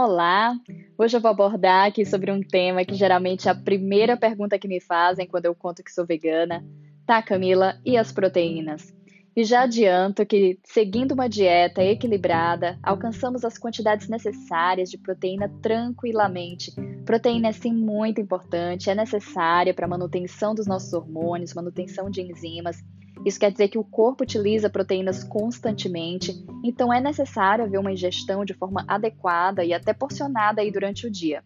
Olá! Hoje eu vou abordar aqui sobre um tema que geralmente é a primeira pergunta que me fazem quando eu conto que sou vegana. Tá, Camila? E as proteínas? E já adianto que, seguindo uma dieta equilibrada, alcançamos as quantidades necessárias de proteína tranquilamente. Proteína é sim muito importante, é necessária para a manutenção dos nossos hormônios, manutenção de enzimas isso quer dizer que o corpo utiliza proteínas constantemente, então é necessário haver uma ingestão de forma adequada e até porcionada aí durante o dia.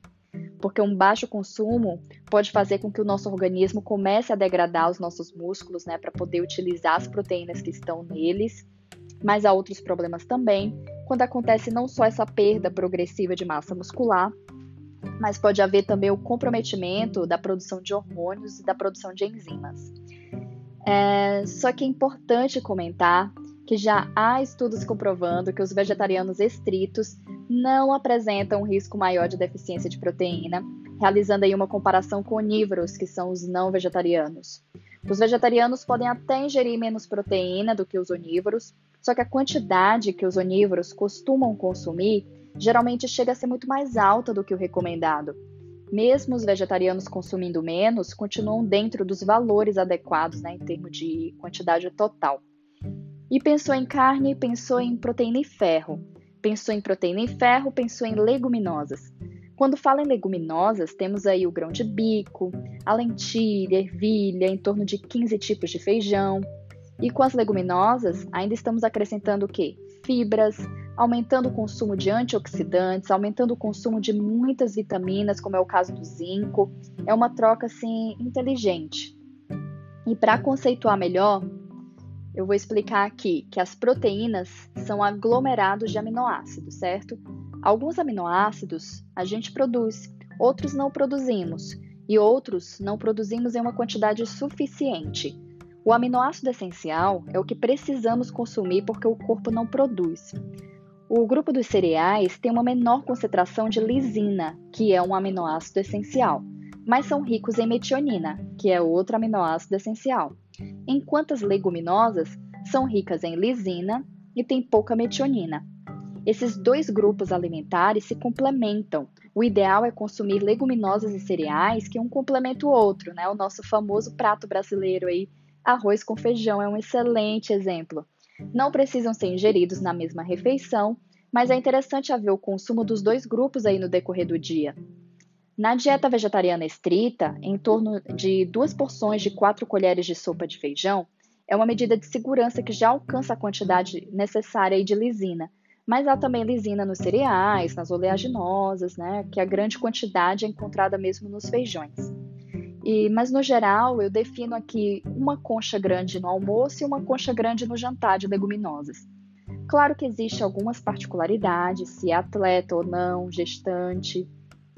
Porque um baixo consumo pode fazer com que o nosso organismo comece a degradar os nossos músculos, né, para poder utilizar as proteínas que estão neles. Mas há outros problemas também, quando acontece não só essa perda progressiva de massa muscular, mas pode haver também o comprometimento da produção de hormônios e da produção de enzimas. É, só que é importante comentar que já há estudos comprovando que os vegetarianos estritos não apresentam um risco maior de deficiência de proteína, realizando aí uma comparação com onívoros, que são os não vegetarianos. Os vegetarianos podem até ingerir menos proteína do que os onívoros, só que a quantidade que os onívoros costumam consumir geralmente chega a ser muito mais alta do que o recomendado, mesmo os vegetarianos consumindo menos, continuam dentro dos valores adequados né, em termos de quantidade total. E pensou em carne, pensou em proteína e ferro. Pensou em proteína e ferro, pensou em leguminosas. Quando fala em leguminosas, temos aí o grão de bico, a lentilha, ervilha, em torno de 15 tipos de feijão. E com as leguminosas, ainda estamos acrescentando o quê? Fibras, aumentando o consumo de antioxidantes, aumentando o consumo de muitas vitaminas, como é o caso do zinco. É uma troca assim inteligente. E para conceituar melhor, eu vou explicar aqui que as proteínas são aglomerados de aminoácidos, certo? Alguns aminoácidos a gente produz, outros não produzimos, e outros não produzimos em uma quantidade suficiente. O aminoácido essencial é o que precisamos consumir porque o corpo não produz. O grupo dos cereais tem uma menor concentração de lisina, que é um aminoácido essencial, mas são ricos em metionina, que é outro aminoácido essencial, enquanto as leguminosas são ricas em lisina e têm pouca metionina. Esses dois grupos alimentares se complementam. O ideal é consumir leguminosas e cereais que um complementa o outro, né? O nosso famoso prato brasileiro aí, arroz com feijão é um excelente exemplo. Não precisam ser ingeridos na mesma refeição, mas é interessante haver o consumo dos dois grupos aí no decorrer do dia. Na dieta vegetariana estrita, em torno de duas porções de quatro colheres de sopa de feijão é uma medida de segurança que já alcança a quantidade necessária de lisina, mas há também lisina nos cereais, nas oleaginosas, né, que a grande quantidade é encontrada mesmo nos feijões. E, mas no geral, eu defino aqui uma concha grande no almoço e uma concha grande no jantar de leguminosas. Claro que existe algumas particularidades, se é atleta ou não, gestante.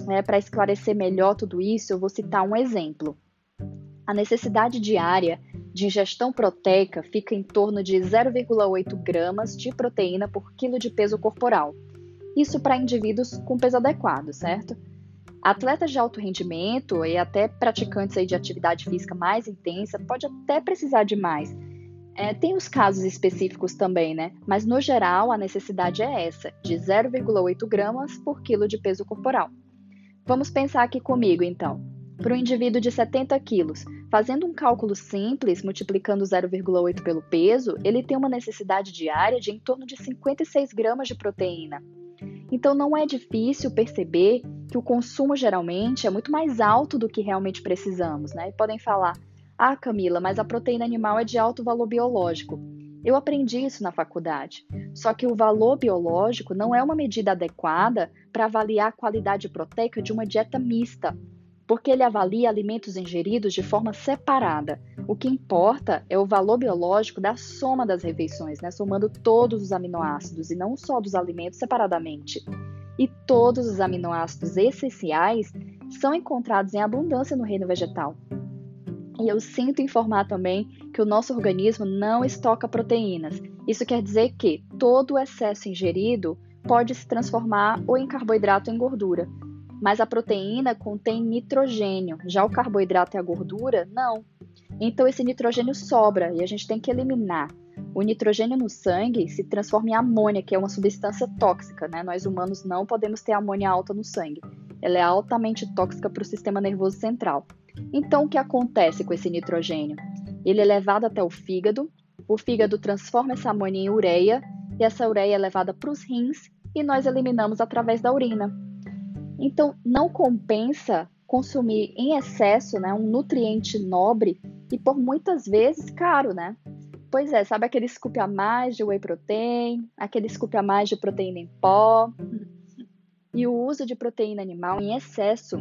Né? Para esclarecer melhor tudo isso, eu vou citar um exemplo. A necessidade diária de ingestão proteica fica em torno de 0,8 gramas de proteína por quilo de peso corporal. Isso para indivíduos com peso adequado, certo? Atletas de alto rendimento e até praticantes aí de atividade física mais intensa pode até precisar de mais. É, tem os casos específicos também, né? Mas no geral a necessidade é essa, de 0,8 gramas por quilo de peso corporal. Vamos pensar aqui comigo então. Para um indivíduo de 70 quilos, fazendo um cálculo simples, multiplicando 0,8 pelo peso, ele tem uma necessidade diária de em torno de 56 gramas de proteína. Então não é difícil perceber que o consumo geralmente é muito mais alto do que realmente precisamos, né? E podem falar, ah, Camila, mas a proteína animal é de alto valor biológico. Eu aprendi isso na faculdade. Só que o valor biológico não é uma medida adequada para avaliar a qualidade proteica de uma dieta mista, porque ele avalia alimentos ingeridos de forma separada. O que importa é o valor biológico da soma das refeições, né? somando todos os aminoácidos e não só dos alimentos separadamente. E todos os aminoácidos essenciais são encontrados em abundância no reino vegetal. E eu sinto informar também que o nosso organismo não estoca proteínas. Isso quer dizer que todo o excesso ingerido pode se transformar ou em carboidrato ou em gordura, mas a proteína contém nitrogênio, já o carboidrato e a gordura, não. Então esse nitrogênio sobra e a gente tem que eliminar. O nitrogênio no sangue se transforma em amônia, que é uma substância tóxica, né? Nós humanos não podemos ter amônia alta no sangue. Ela é altamente tóxica para o sistema nervoso central. Então, o que acontece com esse nitrogênio? Ele é levado até o fígado, o fígado transforma essa amônia em ureia, e essa ureia é levada para os rins e nós eliminamos através da urina. Então, não compensa consumir em excesso né, um nutriente nobre e por muitas vezes caro, né? Pois é, sabe aquele scoop a mais de whey protein, aquele scoop a mais de proteína em pó? E o uso de proteína animal em excesso,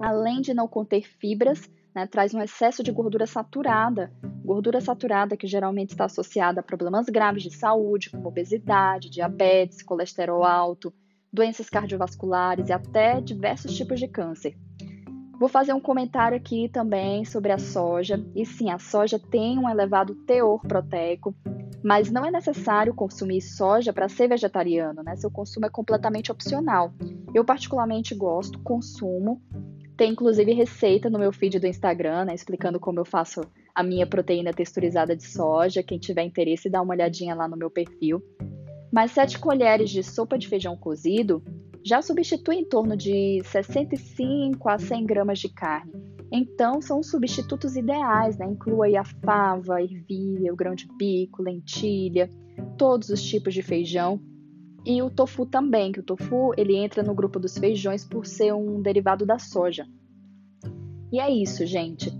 além de não conter fibras, né, traz um excesso de gordura saturada. Gordura saturada que geralmente está associada a problemas graves de saúde, como obesidade, diabetes, colesterol alto, doenças cardiovasculares e até diversos tipos de câncer. Vou fazer um comentário aqui também sobre a soja. E sim, a soja tem um elevado teor proteico, mas não é necessário consumir soja para ser vegetariano, né? Seu consumo é completamente opcional. Eu particularmente gosto, consumo. Tem inclusive receita no meu feed do Instagram, né, explicando como eu faço a minha proteína texturizada de soja. Quem tiver interesse, dá uma olhadinha lá no meu perfil. Mas 7 colheres de sopa de feijão cozido já substitui em torno de 65 a 100 gramas de carne. Então, são os substitutos ideais, né? Inclua a fava, a ervilha, o grão de bico, lentilha, todos os tipos de feijão. E o tofu também, que o tofu ele entra no grupo dos feijões por ser um derivado da soja. E é isso, gente.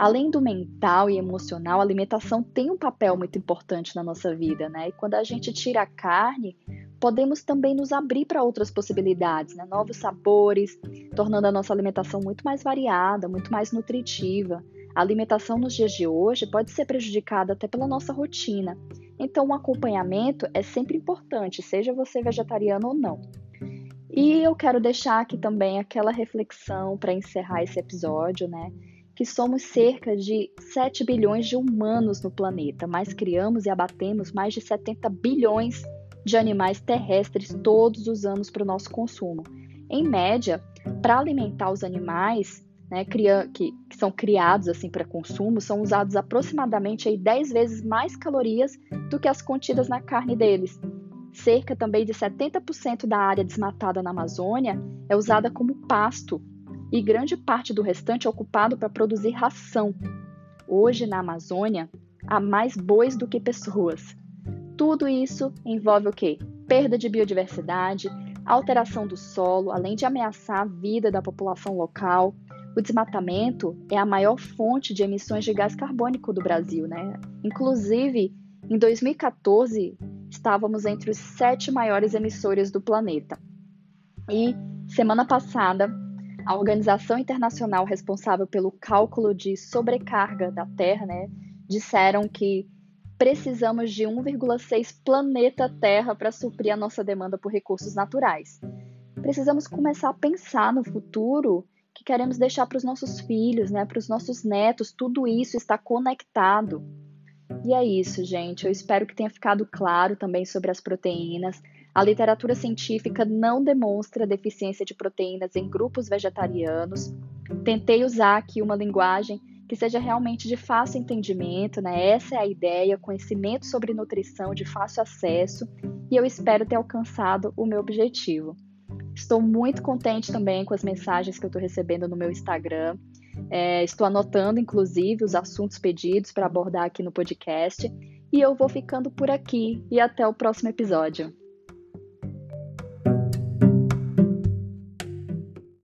Além do mental e emocional, a alimentação tem um papel muito importante na nossa vida, né? E quando a gente tira a carne, podemos também nos abrir para outras possibilidades, né? novos sabores, tornando a nossa alimentação muito mais variada, muito mais nutritiva. A alimentação nos dias de hoje pode ser prejudicada até pela nossa rotina. Então, um acompanhamento é sempre importante, seja você vegetariano ou não. E eu quero deixar aqui também aquela reflexão para encerrar esse episódio, né? Que somos cerca de 7 bilhões de humanos no planeta, mas criamos e abatemos mais de 70 bilhões de animais terrestres todos os anos para o nosso consumo. Em média, para alimentar os animais né, que, que, são criados assim para consumo, são usados aproximadamente aí, 10 vezes mais calorias do que as contidas na carne deles. Cerca também de 70% da área desmatada na Amazônia é usada como pasto e grande parte do restante é ocupado para produzir ração. Hoje, na Amazônia, há mais bois do que pessoas. Tudo isso envolve o quê? Perda de biodiversidade, alteração do solo, além de ameaçar a vida da população local. O desmatamento é a maior fonte de emissões de gás carbônico do Brasil, né? Inclusive, em 2014, estávamos entre os sete maiores emissores do planeta. E semana passada, a organização internacional responsável pelo cálculo de sobrecarga da Terra, né, disseram que precisamos de 1,6 planeta Terra para suprir a nossa demanda por recursos naturais. Precisamos começar a pensar no futuro que queremos deixar para os nossos filhos, né, para os nossos netos, tudo isso está conectado. E é isso, gente. Eu espero que tenha ficado claro também sobre as proteínas. A literatura científica não demonstra deficiência de proteínas em grupos vegetarianos. Tentei usar aqui uma linguagem que seja realmente de fácil entendimento, né? Essa é a ideia, conhecimento sobre nutrição de fácil acesso, e eu espero ter alcançado o meu objetivo. Estou muito contente também com as mensagens que eu estou recebendo no meu Instagram. É, estou anotando, inclusive, os assuntos pedidos para abordar aqui no podcast. E eu vou ficando por aqui e até o próximo episódio.